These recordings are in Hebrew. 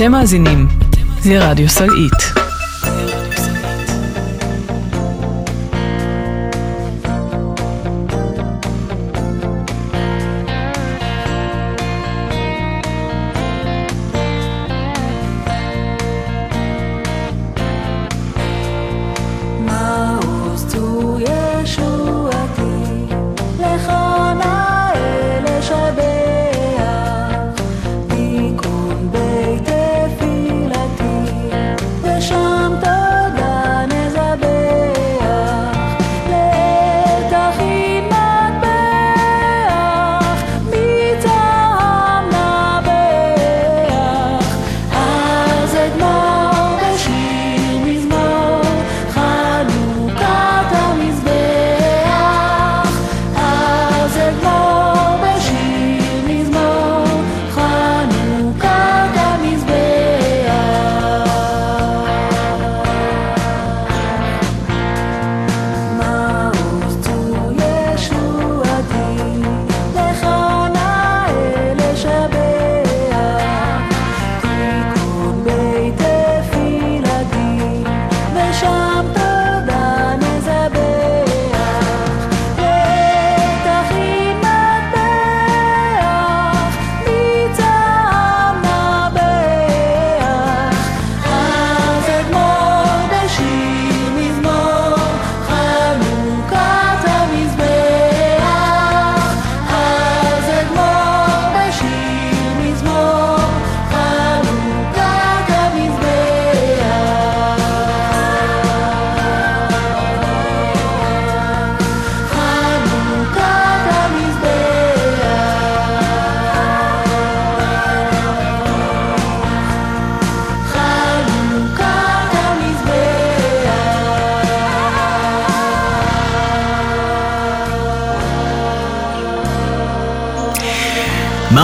אתם מאזינים לרדיו סלעית.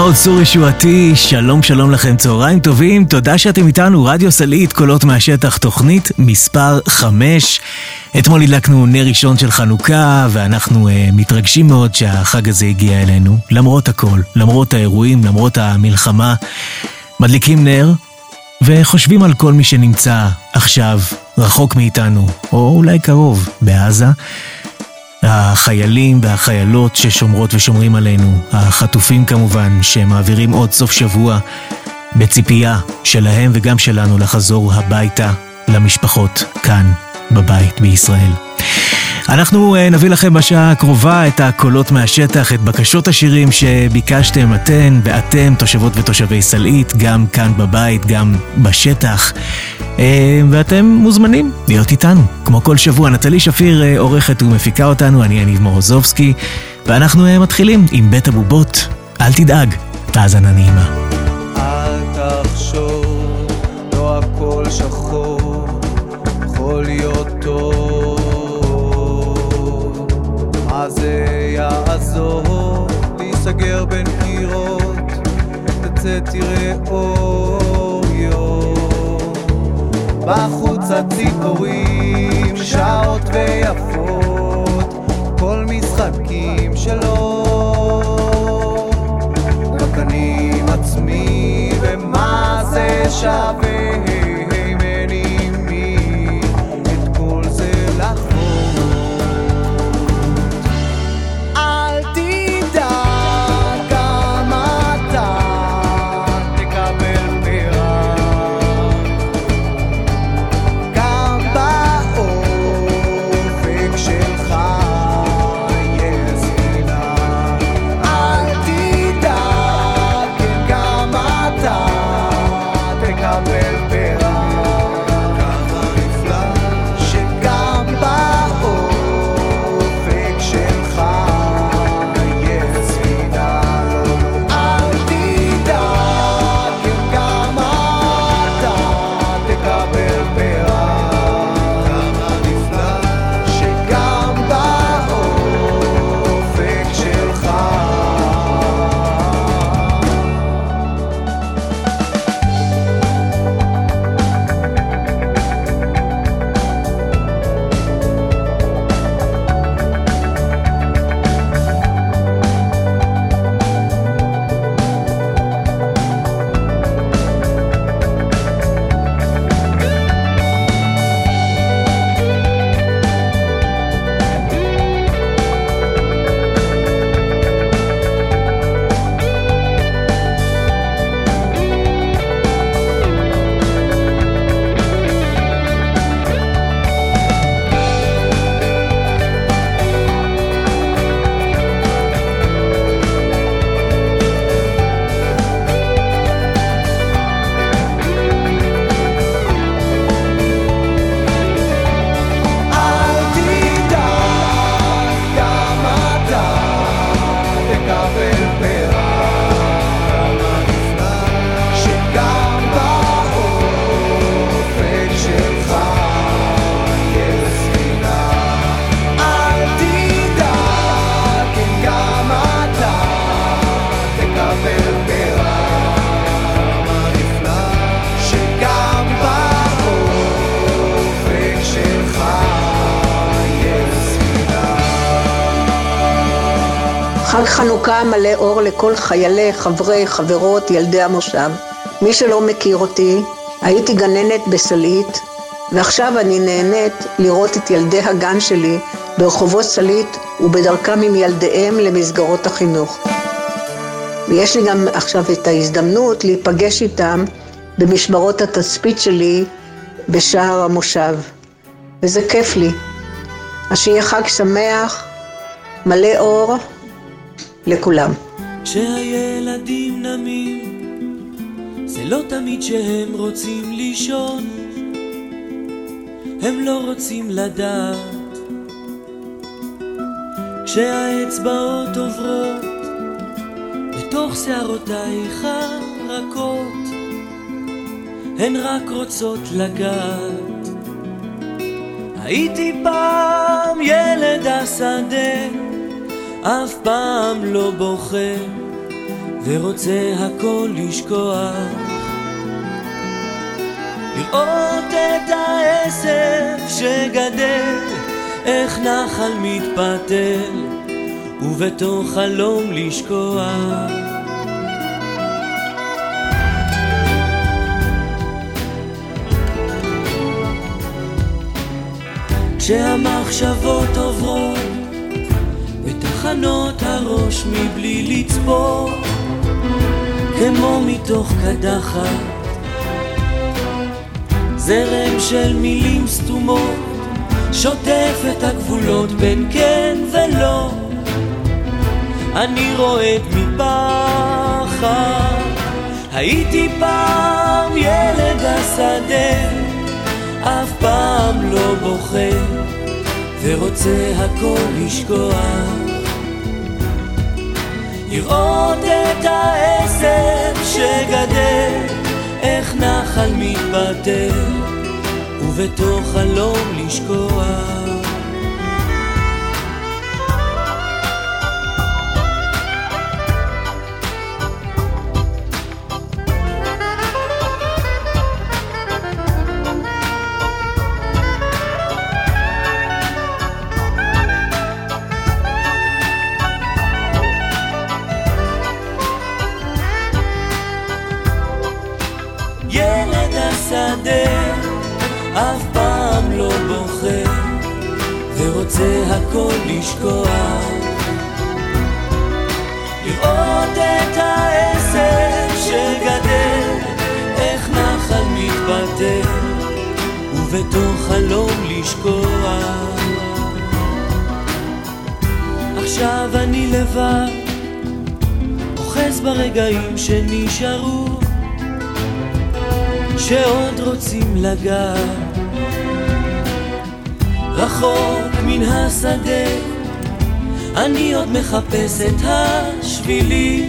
מעוז צור ישועתי, שלום שלום לכם, צהריים טובים, תודה שאתם איתנו, רדיו סלעית, קולות מהשטח, תוכנית מספר 5. אתמול הדלקנו נר ראשון של חנוכה, ואנחנו uh, מתרגשים מאוד שהחג הזה הגיע אלינו, למרות הכל, למרות האירועים, למרות המלחמה. מדליקים נר, וחושבים על כל מי שנמצא עכשיו רחוק מאיתנו, או אולי קרוב, בעזה. החיילים והחיילות ששומרות ושומרים עלינו, החטופים כמובן, שמעבירים עוד סוף שבוע בציפייה שלהם וגם שלנו לחזור הביתה למשפחות כאן בבית בישראל. אנחנו אה, נביא לכם בשעה הקרובה את הקולות מהשטח, את בקשות השירים שביקשתם אתן ואתם, תושבות ותושבי סלעית, גם כאן בבית, גם בשטח. אה, ואתם מוזמנים להיות איתנו. כמו כל שבוע, נטלי שפיר אה, עורכת ומפיקה אותנו, אני יניב מורוזובסקי, ואנחנו מתחילים עם בית הבובות. אל תדאג, האזנה נעימה. אל תחשוב, לא הכל שחור, יכול להיות להיסגר בין קירות, תצא תראה אור יום. בחוץ הציפורים שעות ויפות, כל משחקים שלו. רק אני עצמי, ומה זה שווה חנוכה מלא אור לכל חיילי, חברי, חברות, ילדי המושב. מי שלא מכיר אותי, הייתי גננת בסלעית, ועכשיו אני נהנית לראות את ילדי הגן שלי ברחובות סלעית ובדרכם עם ילדיהם למסגרות החינוך. ויש לי גם עכשיו את ההזדמנות להיפגש איתם במשמרות התצפית שלי בשער המושב, וזה כיף לי. אז שיהיה חג שמח, מלא אור לכולם. כשהילדים נמים, זה לא תמיד שהם רוצים לישון, הם לא רוצים לדעת. כשהאצבעות עוברות בתוך שערותייך הרכות, הן רק רוצות לגעת. הייתי פעם ילד השדה, אף פעם לא בוכה, ורוצה הכל לשכוח. לראות את העשב שגדל, איך נחל מתפתל, ובתוך חלום לשכוח. כשהמחשבות עוברות בתחנות הראש מבלי לצפות כמו מתוך קדחת. זרם של מילים סתומות שוטף את הגבולות בין כן ולא. אני רועד מפחד הייתי פעם ילד השדה אף פעם לא בוכה ורוצה הכל לשכוח לראות את העשב שגדל איך נחל מתבטל ובתוך חלום לשכוח הכל לשכוח. לראות את העשב שגדל איך נחל מתבטל ובתוך חלום לשכוח. עכשיו אני לבד אוחז ברגעים שנשארו שעוד רוצים לגעת. רחוק מן השדה, אני עוד מחפש את השבילים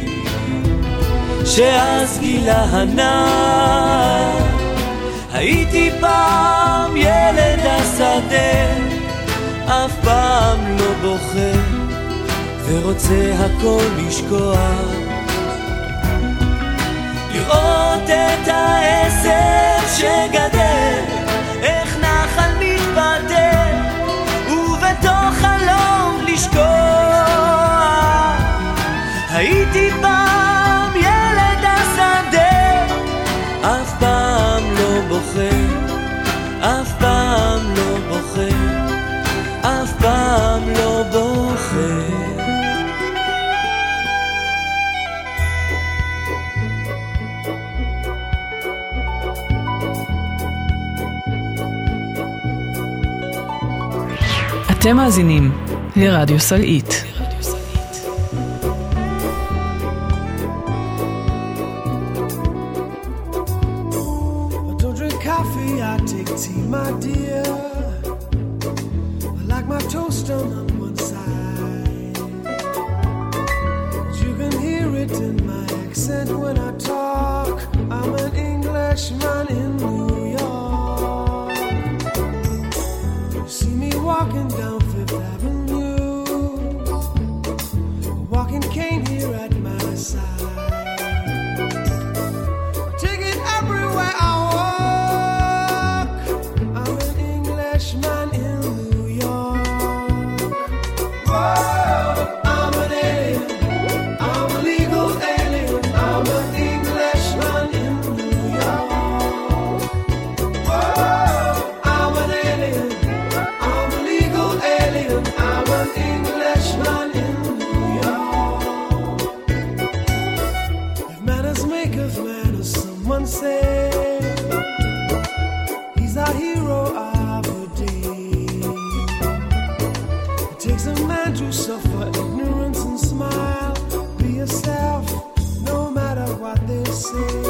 שאז גילה הנער. הייתי פעם ילד השדה, אף פעם לא בוחר, ורוצה הכל לשכוח. לראות את העשר אתם מאזינים לרדיו סלעית. say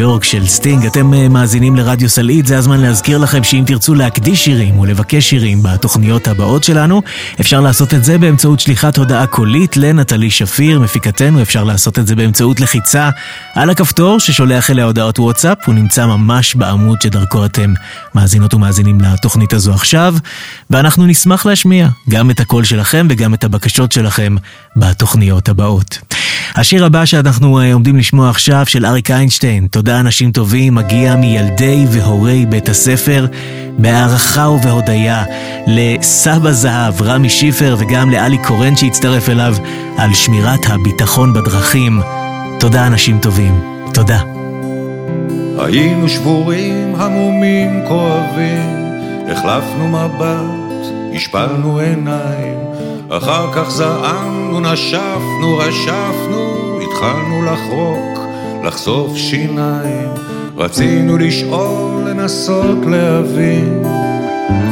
יורק של סטינג, אתם אה, מאזינים לרדיו סלעית, זה הזמן להזכיר לכם שאם תרצו להקדיש שירים ולבקש שירים בתוכניות הבאות שלנו, אפשר לעשות את זה באמצעות שליחת הודעה קולית לנטלי שפיר, מפיקתנו, אפשר לעשות את זה באמצעות לחיצה על הכפתור ששולח אליה הודעות וואטסאפ, הוא נמצא ממש בעמוד שדרכו אתם מאזינות ומאזינים לתוכנית הזו עכשיו, ואנחנו נשמח להשמיע גם את הקול שלכם וגם את הבקשות שלכם בתוכניות הבאות. השיר הבא שאנחנו אה, עומדים לשמוע עכשיו של אריק איינשטיין, תודה אנשים טובים, מגיע מילדי והורי בית הספר, בהערכה ובהודיה לסבא זהב, רמי שיפר וגם לאלי קורן שהצטרף אליו על שמירת הביטחון בדרכים. תודה אנשים טובים, תודה. היינו שבורים, המומים, כואבים, החלפנו מבט, השפלנו עיניים, אחר כך זעמנו, נשפנו, רשפנו, התחלנו לחרוק, לחשוף שיניים, רצינו לשאול, לנסות להבין,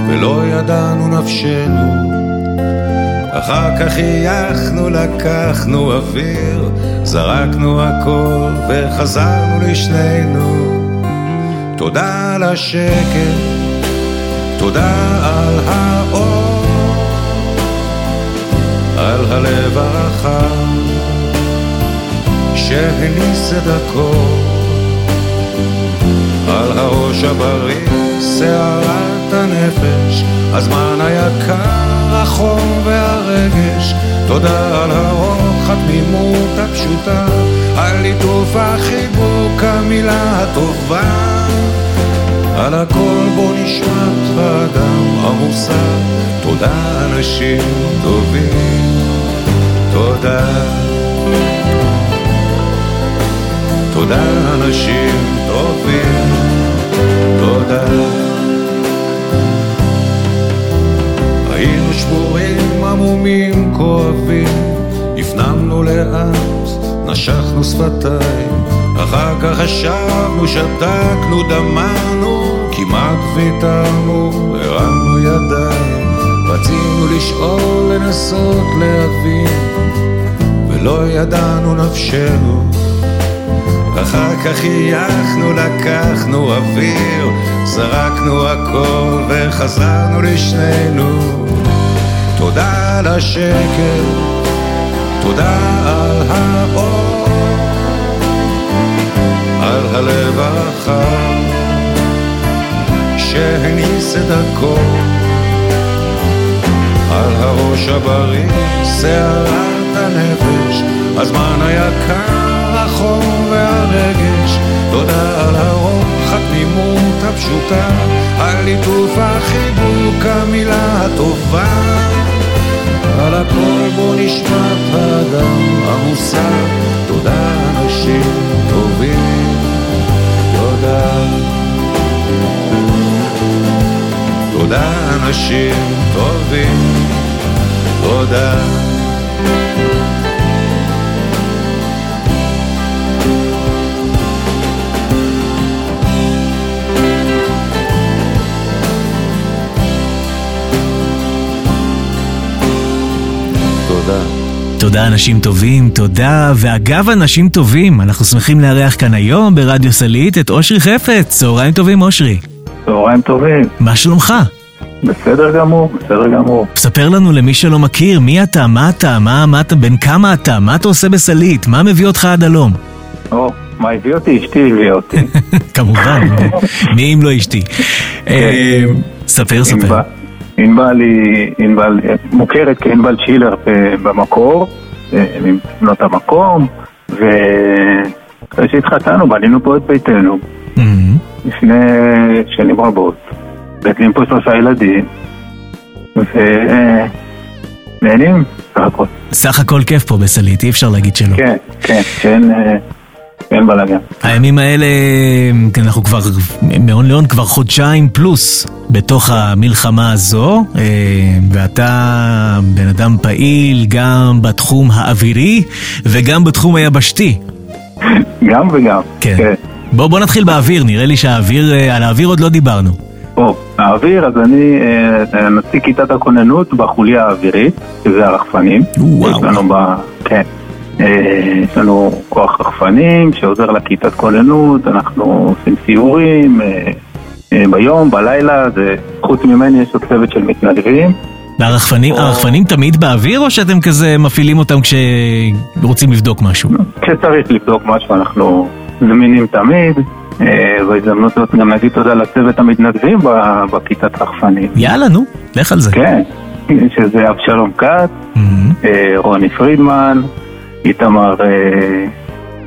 ולא ידענו נפשנו. אחר כך חייכנו, לקחנו אוויר, זרקנו הכל וחזרנו לשנינו. תודה על השקט, תודה על האור, על הלב הרחב שהניס את הכל, על הראש הבריא, סערת הנפש, הזמן היקר, החום והרגש, תודה על הרוח, התמימות הפשוטה, על ליטוף החיבוק, המילה הטובה. על הכל בו נשמת האדם המוסר, תודה אנשים טובים, תודה. תודה אנשים טובים, תודה. היינו שבורים, עמומים, כואבים, הפנמנו לאט, נשכנו שפתיים, אחר כך ישבנו, שתקנו, דמענו, כמעט ויתרנו, הרמנו ידיים, רצינו לשאול, לנסות להבין, ולא ידענו נפשנו. אחר כך חייכנו, לקחנו אוויר, זרקנו הכל וחזרנו לשנינו. תודה על השקט, תודה על האור, על הלב הרחב שהניס את הכל, על הראש הבריא, סערת הנפש, הזמן היקר, החום והרגש, תודה על הרוח, התמימות הפשוטה, על ליטוף החיבוק, המילה הטובה. על הכל בו נשמת האדם, המוסר, תודה אנשים טובים, תודה. תודה אנשים טובים. תודה. תודה. תודה אנשים טובים, תודה. ואגב אנשים טובים, אנחנו שמחים לארח כאן היום ברדיו סלית את אושרי חפץ. צהריים טובים אושרי. צהריים טובים. מה שלומך? בסדר גמור, בסדר גמור. ספר לנו למי שלא מכיר, מי אתה, מה אתה, מה, מה אתה, בן כמה אתה, מה אתה עושה בסלית, מה מביא אותך עד הלום? או, מה הביא אותי? אשתי הביאה אותי. כמובן, מי אם לא אשתי. אה, ספר, ספר. ענבל- היא, ענבל מוכרת כענבל שילר במקור, אה, מבנות המקום, ואחרי שהתחתנו בנינו פה את ביתנו, לפני שנים רבות. גדלים פה שלושה ילדים, ונהנים סך הכל. סך הכל כיף פה בסלית, אי אפשר להגיד שלא. כן, כן, אה, שאין בלאגן. הימים האלה, כן, אנחנו כבר, מהון להון כבר חודשיים פלוס בתוך המלחמה הזו, אה, ואתה בן אדם פעיל גם בתחום האווירי וגם בתחום היבשתי. גם וגם. כן. בוא, בוא נתחיל באוויר, נראה לי שהאוויר, אה, על האוויר עוד לא דיברנו. או, האוויר, אז אני אה, נציג כיתת הכוננות בחוליה האווירית, שזה הרחפנים. וואו. יש לנו ב... כן. אה, יש לנו כוח רחפנים שעוזר לכיתת כוננות, אנחנו עושים סיורים אה, אה, ביום, בלילה, זה, חוץ ממני יש עוד צוות של מתנדבים. והרחפנים, הרחפנים תמיד באוויר או שאתם כזה מפעילים אותם כשרוצים לבדוק משהו? כשצריך לבדוק משהו אנחנו זמינים תמיד. אה, בהזדמנות זאת גם נגיד תודה לצוות המתנדבים בכיתת רחפנים. יאללה, נו, לך על זה. כן, שזה אבשלום כץ, אמ, אה, רוני פרידמן, איתמר אה,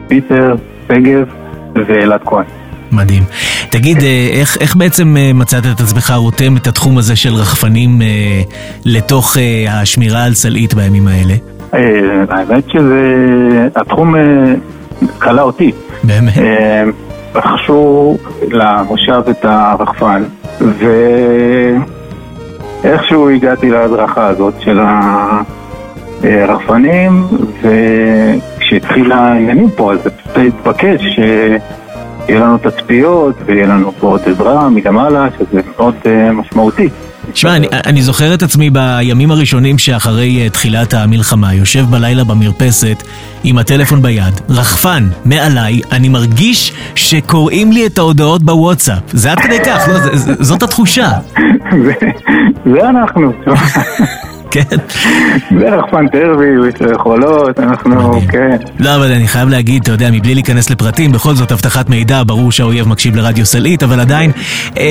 פיטר, שגב ואלעד כהן. מדהים. תגיד, אה, איך, איך בעצם אה, מצאת את עצמך רותם את התחום הזה של רחפנים אה, לתוך אה, השמירה על סלעית בימים האלה? אה, האמת שזה, התחום אה, קלע אותי. באמת? רכשו למושב את הרחפן, ואיכשהו הגעתי להדרכה הזאת של הרחפנים, וכשהתחיל העניינים פה, אז זה התבקש שיהיה לנו תצפיות ויהיה לנו פה עוד עזרה מלמעלה, שזה מאוד אה, משמעותי. שמע, אני, אני זוכר את עצמי בימים הראשונים שאחרי אה, תחילת המלחמה, יושב בלילה במרפסת עם הטלפון ביד, רחפן מעליי, אני מרגיש שקוראים לי את ההודעות בוואטסאפ. זה עד כדי כך, לא, זה, זאת התחושה. זה- זה אנחנו, כן. יש לו יכולות, אנחנו. כן. לא, אבל אני חייב להגיד, אתה יודע, מבלי להיכנס לפרטים, בכל זאת אבטחת מידע, ברור שהאויב מקשיב לרדיו סלעית, אבל עדיין אה,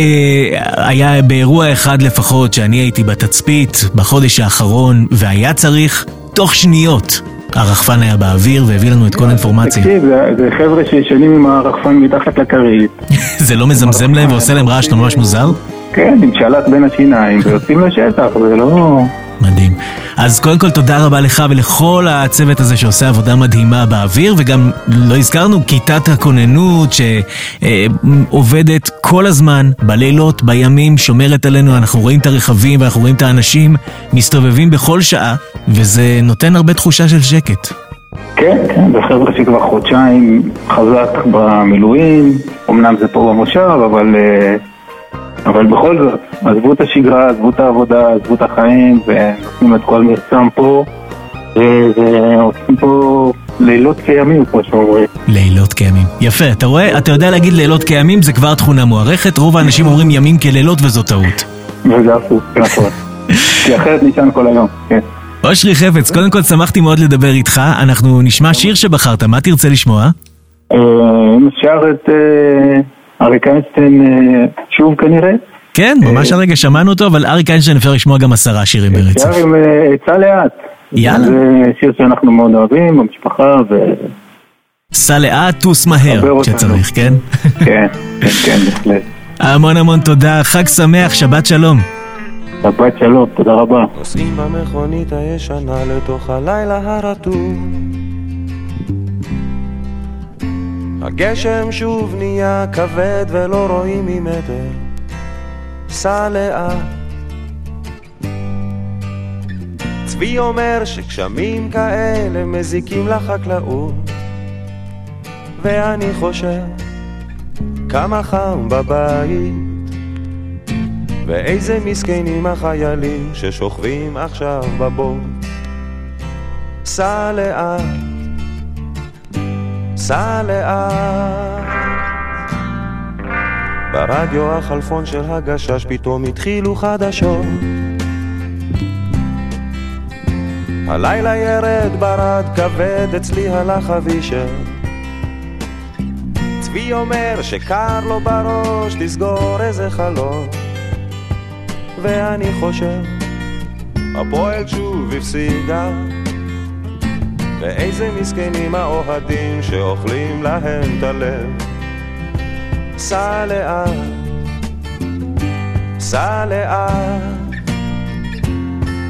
היה באירוע אחד לפחות שאני הייתי בתצפית בחודש האחרון, והיה צריך, תוך שניות, הרחפן היה באוויר והביא לנו את כל האינפורמציה. תקשיב, זה- זה חבר'ה שישנים עם הרחפן מתחת לכרית, זה לא מזמזם להם ועושה להם רעש ממש מוזר? כן, עם שלט בין השיניים, ויוצאים לשטח, זה לא... מדהים. אז קודם כל תודה רבה לך ולכל הצוות הזה שעושה עבודה מדהימה באוויר, וגם לא הזכרנו כיתת הכוננות שעובדת כל הזמן, בלילות, בימים, שומרת עלינו, אנחנו רואים את הרכבים ואנחנו רואים את האנשים מסתובבים בכל שעה, וזה נותן הרבה תחושה של שקט. כן, כן, זה חבר'ה שכבר חודשיים חזק במילואים, אמנם זה פה במושב, אבל, אה, אבל בכל זאת, עזבו את השגרה, עזבו את העבודה, עזבו את החיים, ונותנים את כל מרצם פה, ועושים פה לילות כימים, כמו שאומרים. לילות כימים. יפה, אתה רואה? אתה יודע להגיד לילות כימים, זה כבר תכונה מוערכת, רוב האנשים אומרים ימים כלילות וזו טעות. וזה הפוך, נכון. כי אחרת נשען כל היום, כן. אושרי חפץ, קודם כל שמחתי מאוד לדבר איתך, אנחנו נשמע שיר שבחרת, מה תרצה לשמוע? אה, אם אפשר את אה, אריק איינשטיין אה, שוב כנראה. כן, ממש הרגע שמענו אותו, אבל אריק איינשטיין אפשר לשמוע גם עשרה שירים ברצף. אפשר עם אה, עצה לאט. יאללה. זה שיר שאנחנו מאוד אוהבים במשפחה, וכן, סע לאט, טוס מהר. כשצריך, כן? כן, כן, בהחלט. המון המון תודה, חג שמח, שבת שלום. שבת שלום, תודה רבה. נוסעים במכונית הישנה לתוך הלילה הרטוב הגשם שוב נהיה כבד ולא רואים ממטר. סע לאט צבי אומר שגשמים כאלה מזיקים לחקלאות. ואני חושב כמה חם בבית. ואיזה מסכנים החיילים ששוכבים עכשיו בבוט סע לאט, סע לאט. ברדיו החלפון של הגשש פתאום התחילו חדשות. הלילה ירד ברד כבד אצלי הלך אבישר צבי אומר שקר לו בראש לסגור איזה חלום ואני חושב הפועל שוב הפסידה ואיזה מסכנים האוהדים שאוכלים להם את הלב סע לאט, סע לאט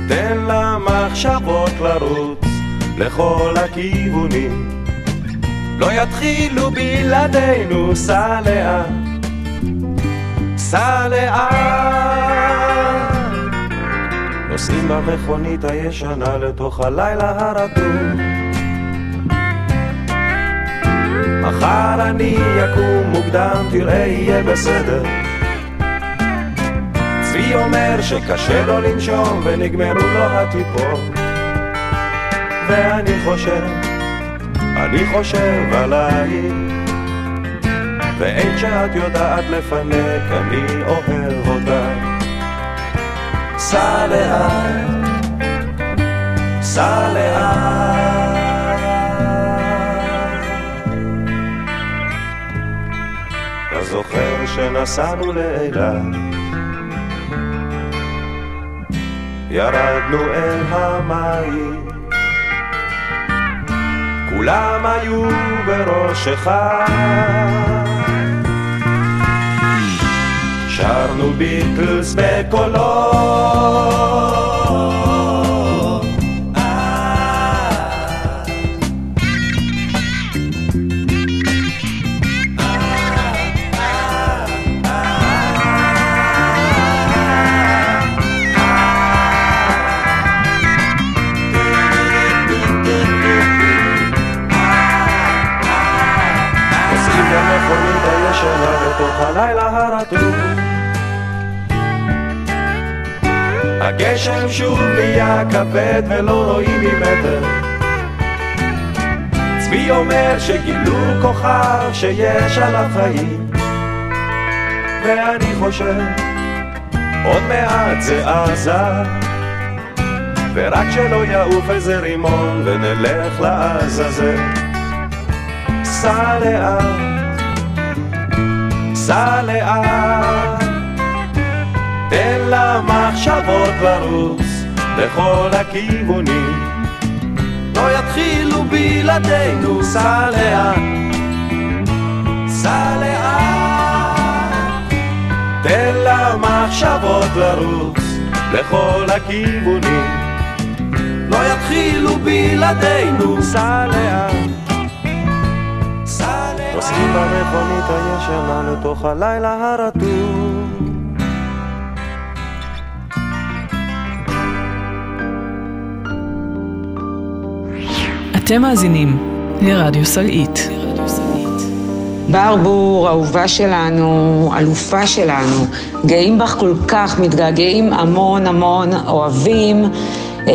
תן למחשבות לרוץ לכל הכיוונים לא יתחילו בלעדינו, סע לאט, סע לאט. נוסעים במכונית הישנה לתוך הלילה הרטוב. מחר אני אקום מוקדם, תראה יהיה בסדר. צבי אומר שקשה לו לנשום ונגמרו לו הטיפות. ואני חושב אני חושב עלייך ואין שאת יודעת לפנק, אני אוהב אותך. סע לאט, סע לאט. זוכר שנסענו לאילת? ירדנו אל המים כולם היו בראש אחד. שרנו ביטלס בקולות הלילה הרטוב. הגשם שוב נהיה כבד ולא רואים ממטר. צבי אומר שגילו כוכב שיש על החיים. ואני חושב, עוד מעט זה עזה. ורק שלא יעוף איזה רימון ונלך לעזאזל. סע לאט סע לאט, תן למחשבות לרוץ לכל הכיוונים. לא יתחילו בלעדינו, סע לאט, סע לאט, תן למחשבות לרוץ לכל הכיוונים. לא יתחילו בלעדינו, סע לאט. נוסעים במכונית הישנה לתוך הלילה הרטוב. אתם מאזינים לרדיו סלעית. ברבור, אהובה שלנו, אלופה שלנו, גאים בך כל כך, מתגעגעים המון המון, אוהבים. אה,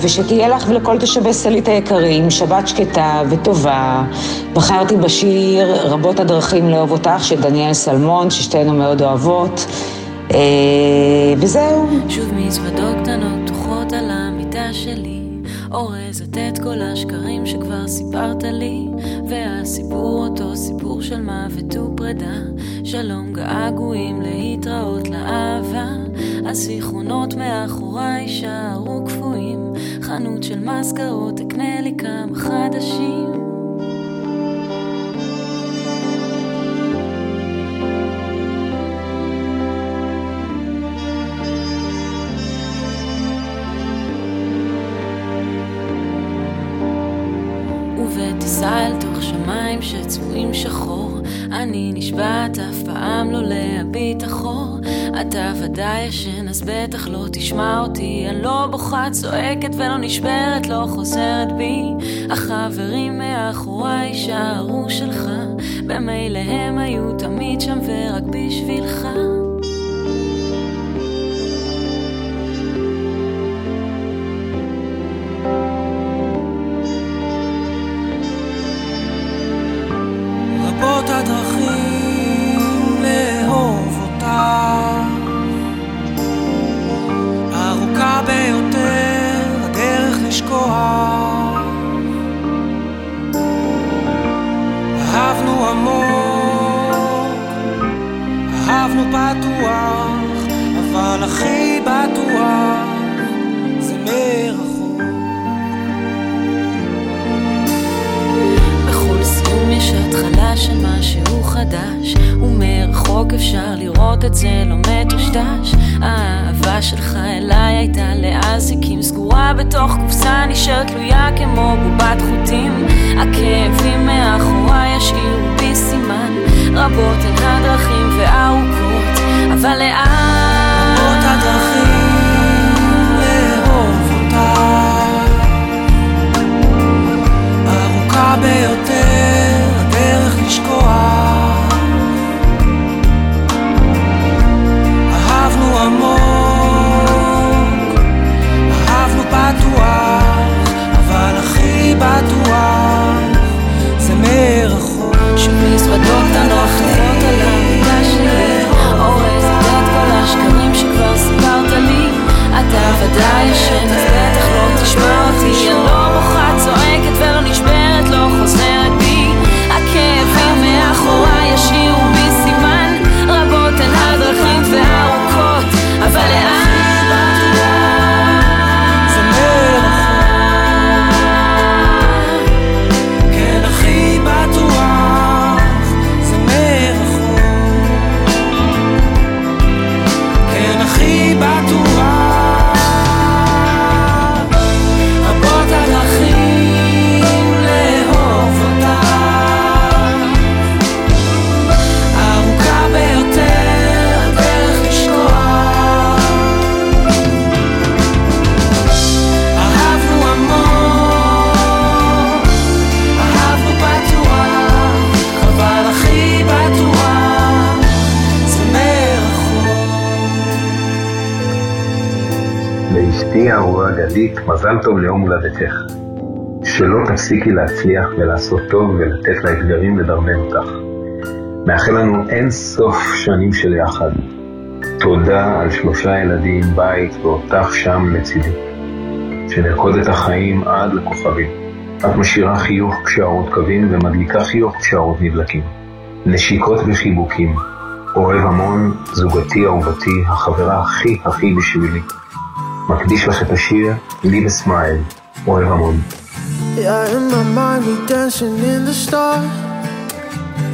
ושתהיה לך ולכל תושבי סלית היקרים שבת שקטה וטובה. בחרתי בשיר רבות הדרכים לאהוב אותך של דניאל סלמון, ששתינו מאוד אוהבות. אה, וזהו. שוב מזוודות קטנות תוחות על המיטה שלי, אורזת את כל השקרים שכבר סיפרת לי, והסיפור אותו סיפור של מוות ופרידה, שלום געגועים להתראות לאהבה. הזיכרונות מאחוריי יישארו קפואים, חנות של מזכרות אקנה לי כמה חדשים. שמיים שצבועים שחור. אני נשבעת אף פעם לא להביט אחור. אתה ודאי ישן אז בטח לא תשמע אותי. אני לא בוכה צועקת ולא נשברת לא חוזרת בי. החברים מאחוריי יישארו שלך. במילא הם היו תמיד שם ורק בשבילך תפסיקי להצליח ולעשות טוב ולתת לאתגרים לדרבן אותך. מאחל לנו אין סוף שנים של יחד. תודה על שלושה ילדים, בית ואותך שם לצידי. שנרקוד את החיים עד לכוכבים. את משאירה חיוך כשהאורות קווים ומדליקה חיוך כשהאורות נדלקים. נשיקות וחיבוקים. אוהב המון, זוגתי אהובתי, החברה הכי הכי בשבילי. מקדיש לך את השיר לי בסמייל, אוהב המון. Yeah, in my mind we dancing in the stars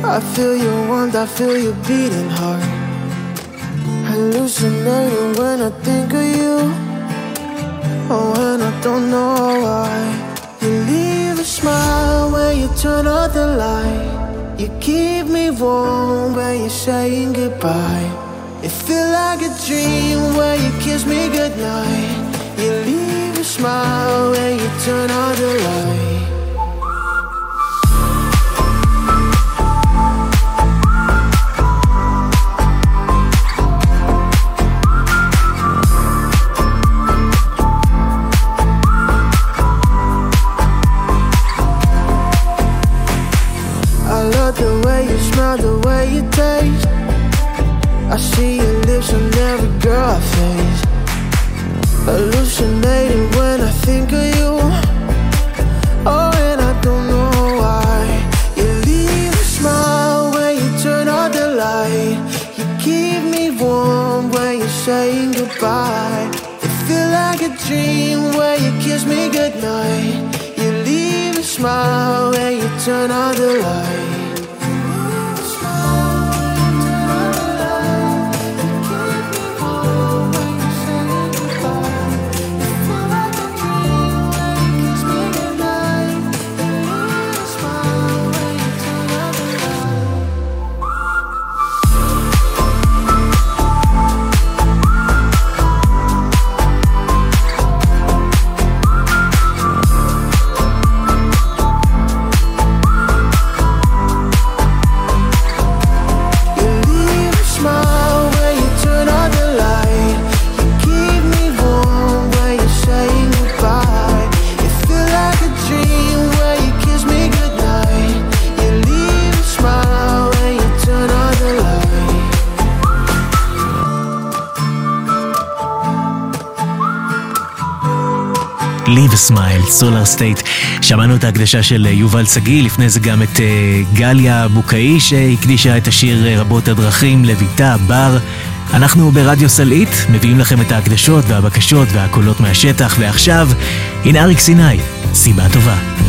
I feel your warmth, I feel your beating heart Hallucinating when I think of you. Oh, and I don't know why. You leave a smile when you turn off the light. You keep me warm when you're saying goodbye. It feel like a dream when you kiss me goodnight. You leave smile when you turn on the light. סטייט. שמענו את ההקדשה של יובל שגיא, לפני זה גם את uh, גליה בוקאי שהקדישה את השיר רבות הדרכים לביתה בר. אנחנו ברדיו סלעית מביאים לכם את ההקדשות והבקשות והקולות מהשטח, ועכשיו, הנה אריק סיני, סיבה טובה.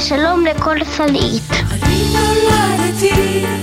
שלום לכל סלעית. אני נולדתי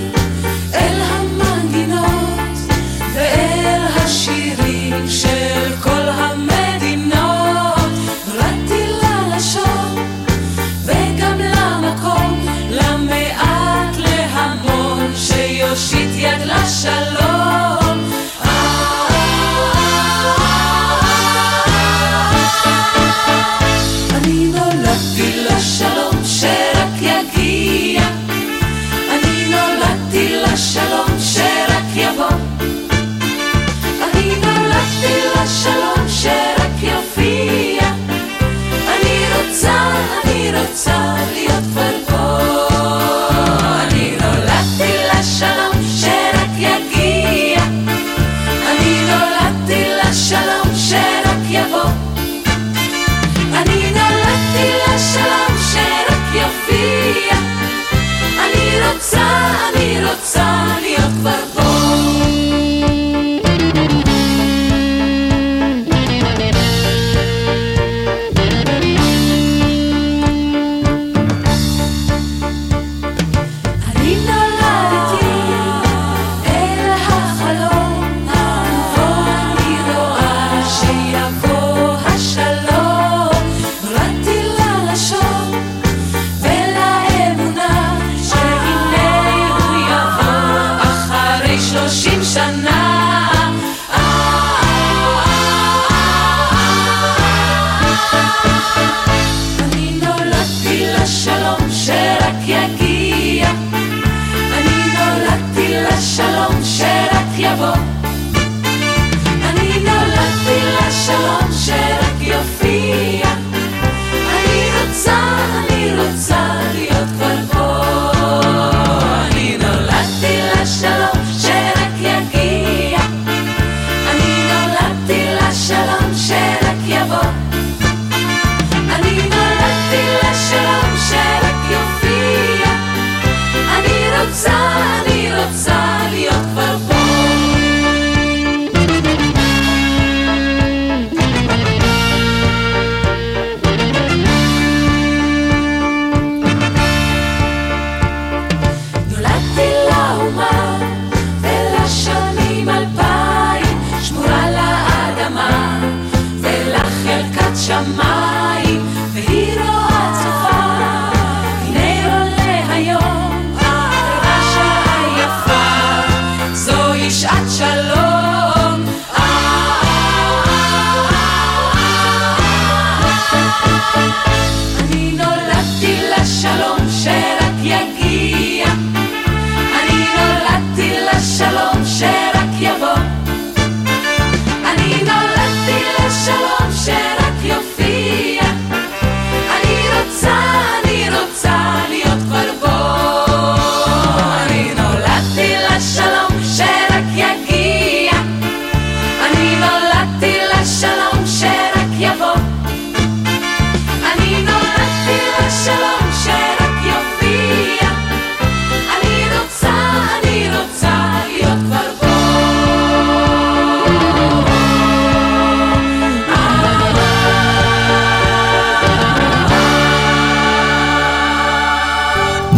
Yeah.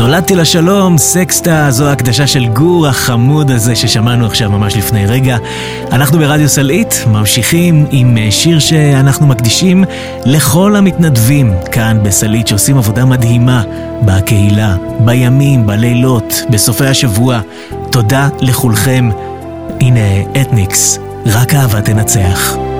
נולדתי לשלום, סקסטה, זו הקדשה של גור החמוד הזה ששמענו עכשיו ממש לפני רגע. אנחנו ברדיו סלעית, ממשיכים עם אה, שיר שאנחנו מקדישים לכל המתנדבים כאן בסלעית שעושים עבודה מדהימה בקהילה, בימים, בלילות, בסופי השבוע. תודה לכולכם. הנה אתניקס, רק אהבה תנצח.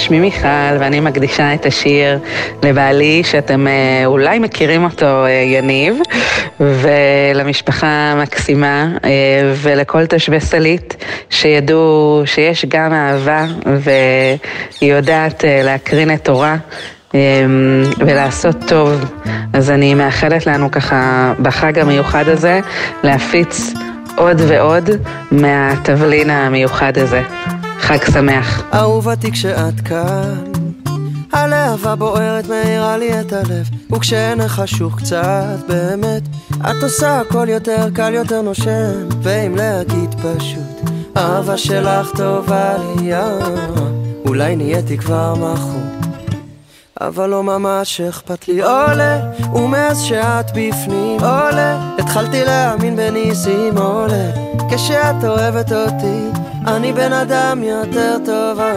שמי מיכל ואני מקדישה את השיר לבעלי שאתם אה, אולי מכירים אותו, אה, יניב, ולמשפחה המקסימה אה, ולכל תושבי סלית שידעו שיש גם אהבה והיא יודעת להקרין את תורה. ולעשות טוב. אז אני מאחלת לנו ככה בחג המיוחד הזה להפיץ עוד ועוד מהתבלין המיוחד הזה. חג שמח. אהובתי כשאת כאן, הלהבה בוערת מאירה לי את הלב, וכשאין חשוך קצת באמת, את עושה הכל יותר קל יותר נושם, ואם להגיד פשוט, אהבה שלך טובה לי, אה, אולי נהייתי כבר מכור. אבל לא ממש אכפת לי. עולה, ומאז שאת בפנים עולה, התחלתי להאמין בניסים עולה, כשאת אוהבת אותי, אני בן אדם יותר טוב. אה,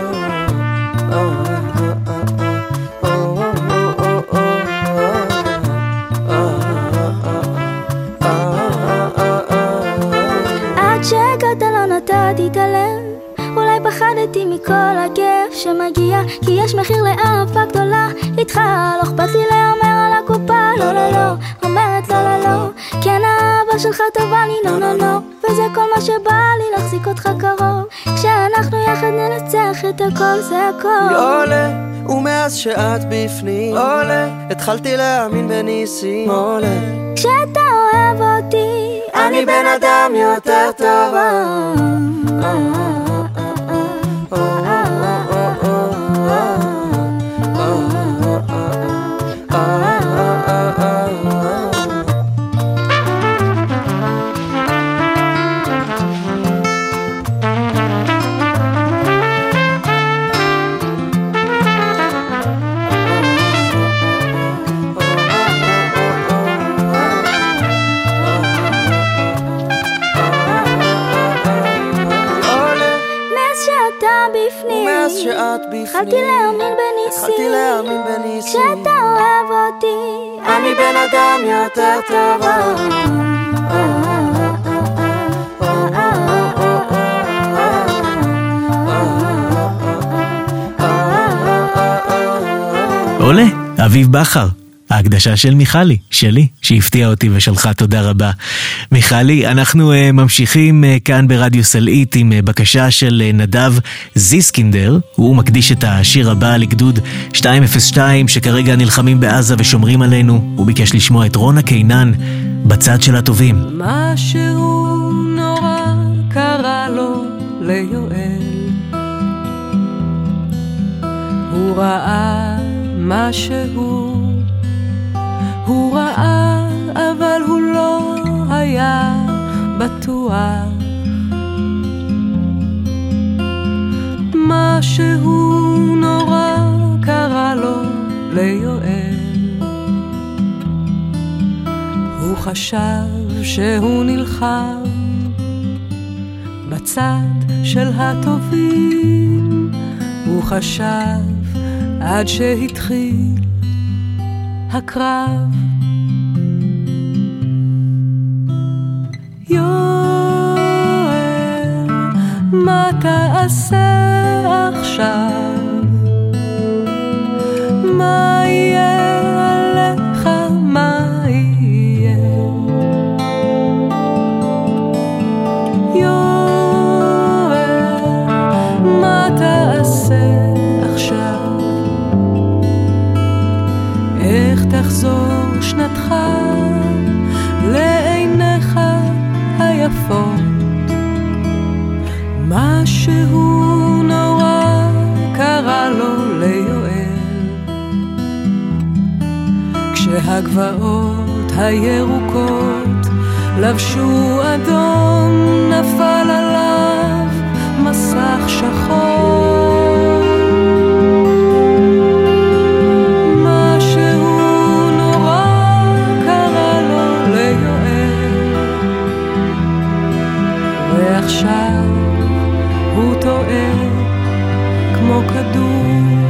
אה, אה, עד לא פחדתי מכל הכיף שמגיע כי יש מחיר לאהבה גדולה איתך לא אכפת לי להמר שלך טובה לי נו נו נו וזה כל מה שבא לי להחזיק אותך קרוב. כשאנחנו יחד ננצח את הכל זה הכל. עולה, ומאז שאת בפנים. עולה, התחלתי להאמין בניסים. עולה. כשאתה אוהב אותי אני בן אדם יותר טוב. התחלתי להאמין בניסים, כשאתה אוהב אותי, אני בן אדם יותר טוב. עולה, אביב בכר. ההקדשה של מיכלי, שלי, שהפתיעה אותי ושלחה תודה רבה. מיכלי, אנחנו uh, ממשיכים uh, כאן ברדיו סלעית עם uh, בקשה של uh, נדב זיסקינדר. הוא מקדיש את השיר הבא לגדוד 202 שכרגע נלחמים בעזה ושומרים עלינו. הוא ביקש לשמוע את רונה קינן בצד של הטובים. משהו נורא קרה לו ליואל. הוא ראה משהו הוא ראה, אבל הוא לא היה בטוח. משהו נורא קרה לו ליואל. הוא חשב שהוא נלחם בצד של הטובים. הוא חשב עד שהתחיל הקרב. יואל, מה תעשה עכשיו? מה יהיה משהו נורא קרה לו ליואל. כשהגבעות הירוקות לבשו אדום נפל עליו מסך שחור כמו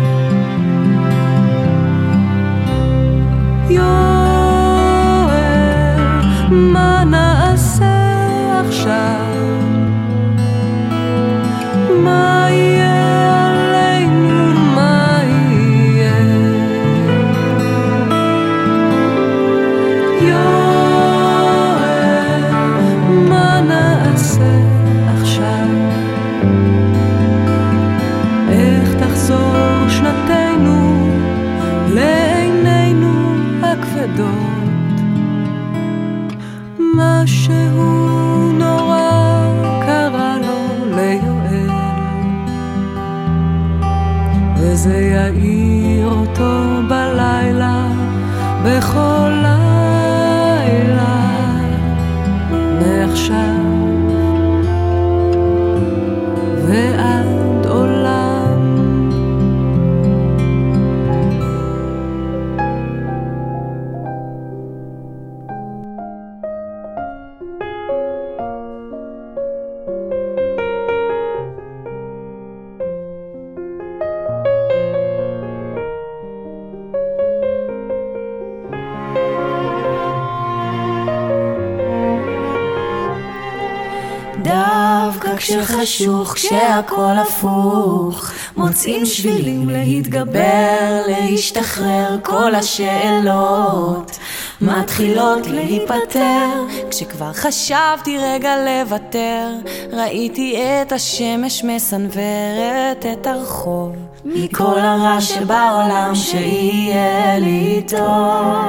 כשהכל הפוך, מוצאים שבילים להתגבר, להשתחרר כל השאלות. מתחילות להיפטר, כשכבר חשבתי רגע לוותר, ראיתי את השמש מסנוורת את הרחוב. מכל הרע שבעולם שיהיה לי טוב.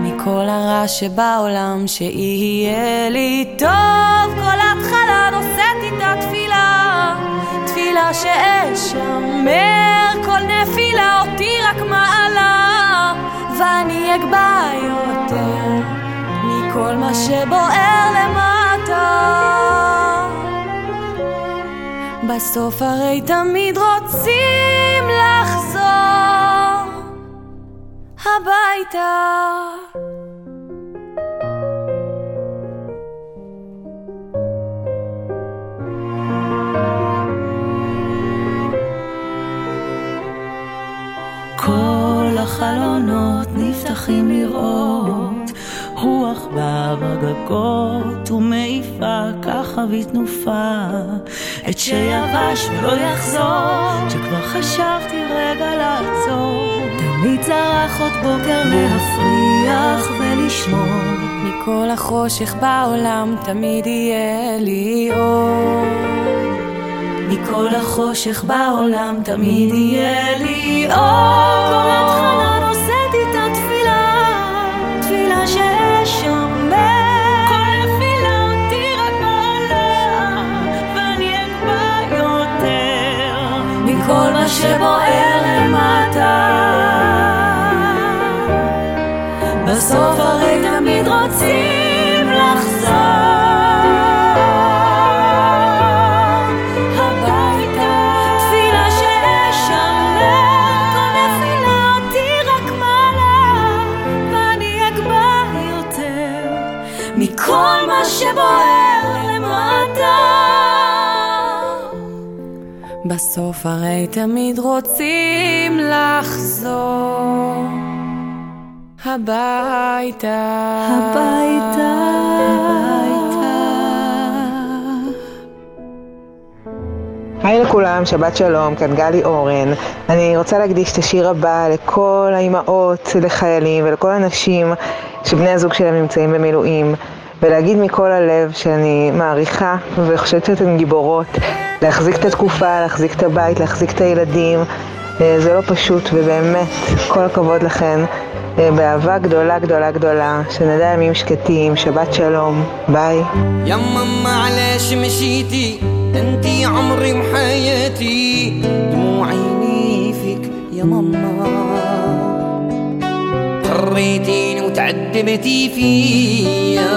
מכל הרע שבעולם שיהיה לי טוב שאשמר כל נפילה אותי רק מעלה ואני אגבע יותר מכל מה שבוער למטה. בסוף הרי תמיד רוצים לחזור הביתה נפתחים לראות רוח באה בגגות ומעיפה ככה בתנופה. את שיבש ולא יחזור שכבר חשבתי רגע לעצור. תמיד צרח עוד בוקר להפריח ולשמור. מכל החושך בעולם תמיד יהיה לי אור. מכל החושך בעולם תמיד יהיה לי אור. כל התחלה שבוער למטה בסוף הרי תמיד רוצים לחזור. הביתה. הביתה. היי לכולם, שבת שלום, כאן גלי אורן. אני רוצה להקדיש את השיר הבא לכל האימהות, לחיילים ולכל הנשים שבני הזוג שלהם נמצאים במילואים, ולהגיד מכל הלב שאני מעריכה וחושבת שאתן גיבורות להחזיק את התקופה, להחזיק את הבית, להחזיק את הילדים. אה, זה לא פשוט, ובאמת, כל הכבוד לכן. אה, באהבה גדולה גדולה גדולה, שנדע ימים שקטים, שבת שלום, ביי. يا ماما علاش مشيتي انتي عمري وحياتي دموع عيني فيك يا ماما قريتيني وتعذبتي فيا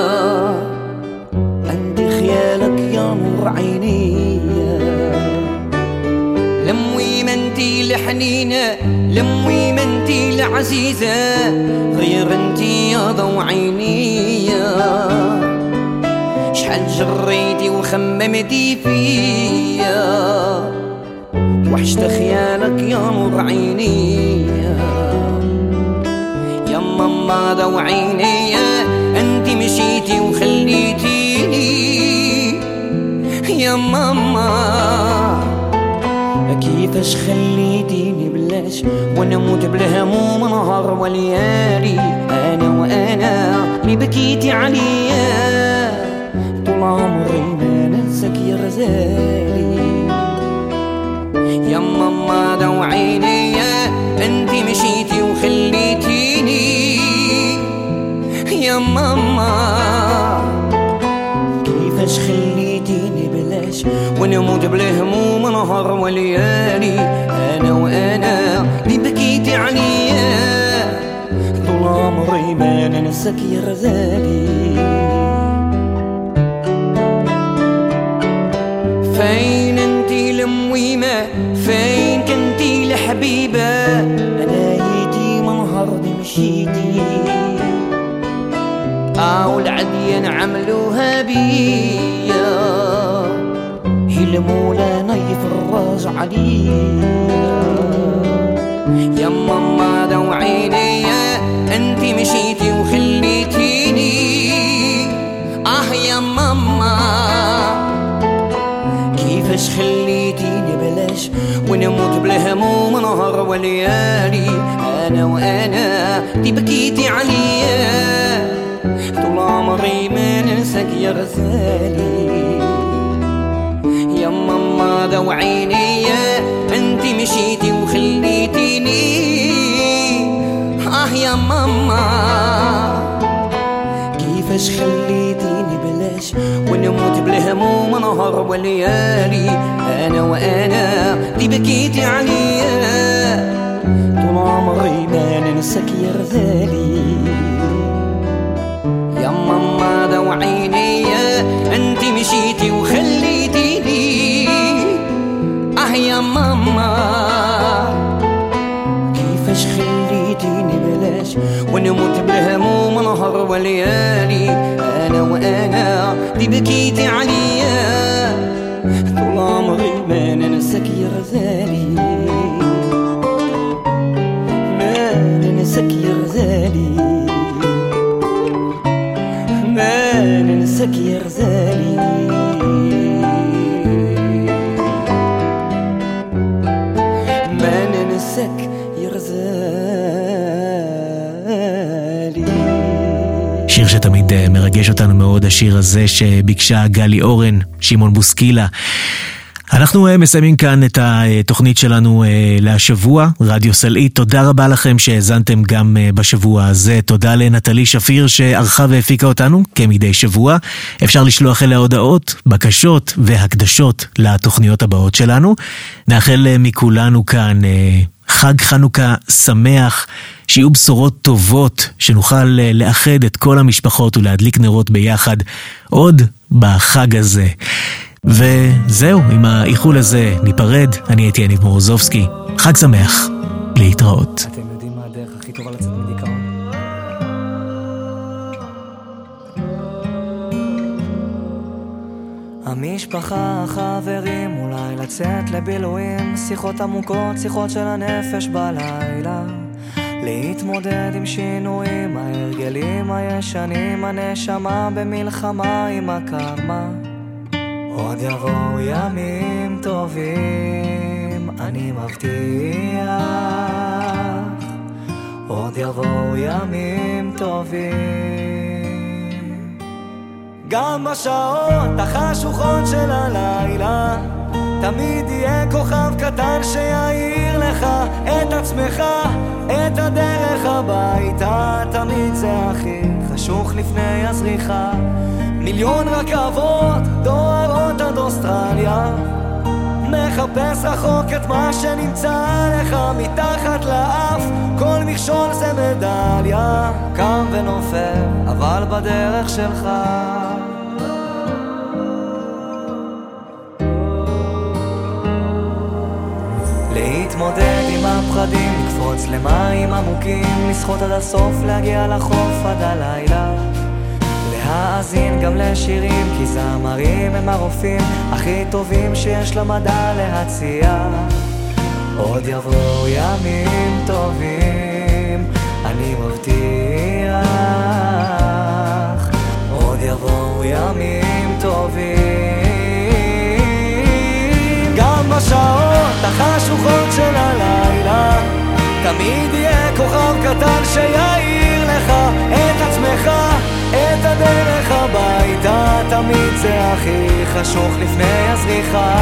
انت خيالك يا نور عيني الحنينة لموي ما انتي العزيزة غير انتي يا ضو عيني. شحال جريتي وخممتي فيا وحشت خيالك يا نور عيني. يا ماما ضو عيني انتي مشيتي وخليتيني. يا ماما كيفاش خليتيني بلاش؟ وأنا موت بالهموم نهار وليالي. أنا وأنا اللي بكيتي عليا. طول عمري ما ننساك يا غزالي. يا ماما دو عيني انتي مشيتي وخليتيني. يا ماما ونموت بالهموم نهار وليالي أنا وأنا اللي بكيتي عليا طول عمري ما ننساك يا غزالي فين انتي المويمة فين كنتي الحبيبة أنا يتيم نهار دي مشيتي أو العديان عملوها بيا هي المولانا يفرج عليا. يا ماما دو عيني انتي مشيتي وخليتيني آه يا ماما كيفاش خليتيني بلاش ونموت بالهموم نهار وليالي؟ أنا وأنا دي بكيتي عليا. طول عمري ما ننساك يا غزالي. ماما ذو عيني انتي مشيتي وخليتيني. آه يا ماما كيفاش خليتيني بلاش ونموت بالهموم نهار وليالي؟ أنا وأنا اللي بكيتي عليا. طول عمري ما ننساك يا غزالي يا ماما ذو عيني انتي مشيتي ماما. كيفاش خليتيني بلاش ونموت بالهموم نهار وليالي؟ أنا وأنا اللي بكيتي عليا. طول عمري ما ننساك يا غزالي. שיר שתמיד אה, מרגש אותנו מאוד, השיר הזה שביקשה גלי אורן, שמעון בוסקילה. אנחנו אה, מסיימים כאן את התוכנית שלנו אה, להשבוע, רדיו סלעית. תודה רבה לכם שהאזנתם גם בשבוע הזה. תודה לנטלי שפיר שערכה והפיקה אותנו כמדי שבוע. אפשר לשלוח אליה הודעות, בקשות והקדשות לתוכניות הבאות שלנו. נאחל מכולנו כאן חג חנוכה שמח, שיהיו בשורות טובות, שנוכל לאחד את כל המשפחות ולהדליק נרות ביחד עוד בחג הזה. וזהו, עם האיחול הזה ניפרד. אני הייתי יניב מורוזובסקי. חג שמח. להתראות. אתם יודעים מה הדרך הכי טובה לצאת המשפחה, החברים, אולי לצאת לבילויים, שיחות עמוקות, שיחות של הנפש בלילה. להתמודד עם שינויים, ההרגלים הישנים, הנשמה במלחמה עם הקרמה. עוד יבואו ימים טובים, אני מבטיח. עוד יבואו ימים טובים. גם בשעות החשוכות של הלילה, תמיד יהיה כוכב קטן שיעיר לך את עצמך, את הדרך הביתה. תמיד זה הכי חשוך לפני הזריחה. מיליון רכבות דוהרות עד אוסטרליה מחפש רחוק את מה שנמצא לך מתחת לאף. כל מכשול זה מדליה קם ונופל אבל בדרך שלך. להתמודד עם הפחדים, לקפוץ למים עמוקים, לשחות עד הסוף, להגיע לחוף עד הלילה להאזין גם לשירים, כי זמרים הם הרופאים הכי טובים שיש למדע להציע. עוד יבואו ימים טובים, אני מבטיח. עוד יבואו ימים טובים. גם בשעות החשוכות של הלילה, תמיד יהיה כוכב קטן שיעיר לך את עצמך. את הדרך הביתה תמיד זה הכי חשוך לפני הזריחה.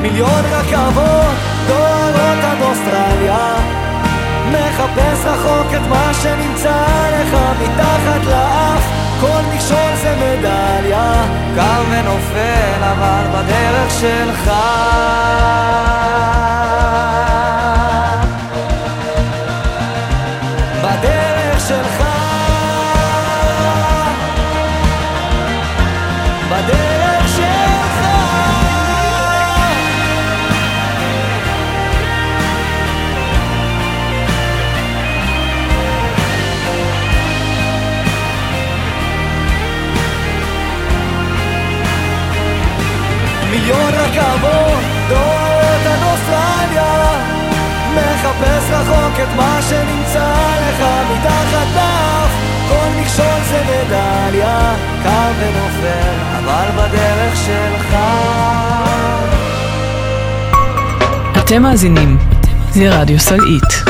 מיליון רכבות דוהרות עד אוסטרליה. מחפש רחוק את מה שנמצא לך מתחת לאף. כל מכשול זה מדליה. קם ונופל אבל בדרך שלך את מה שנמצא לך מתחת לאף. כל מכשול זה מדליה קם ונופל אבל בדרך שלך. אתם מאזינים לרדיו סלעית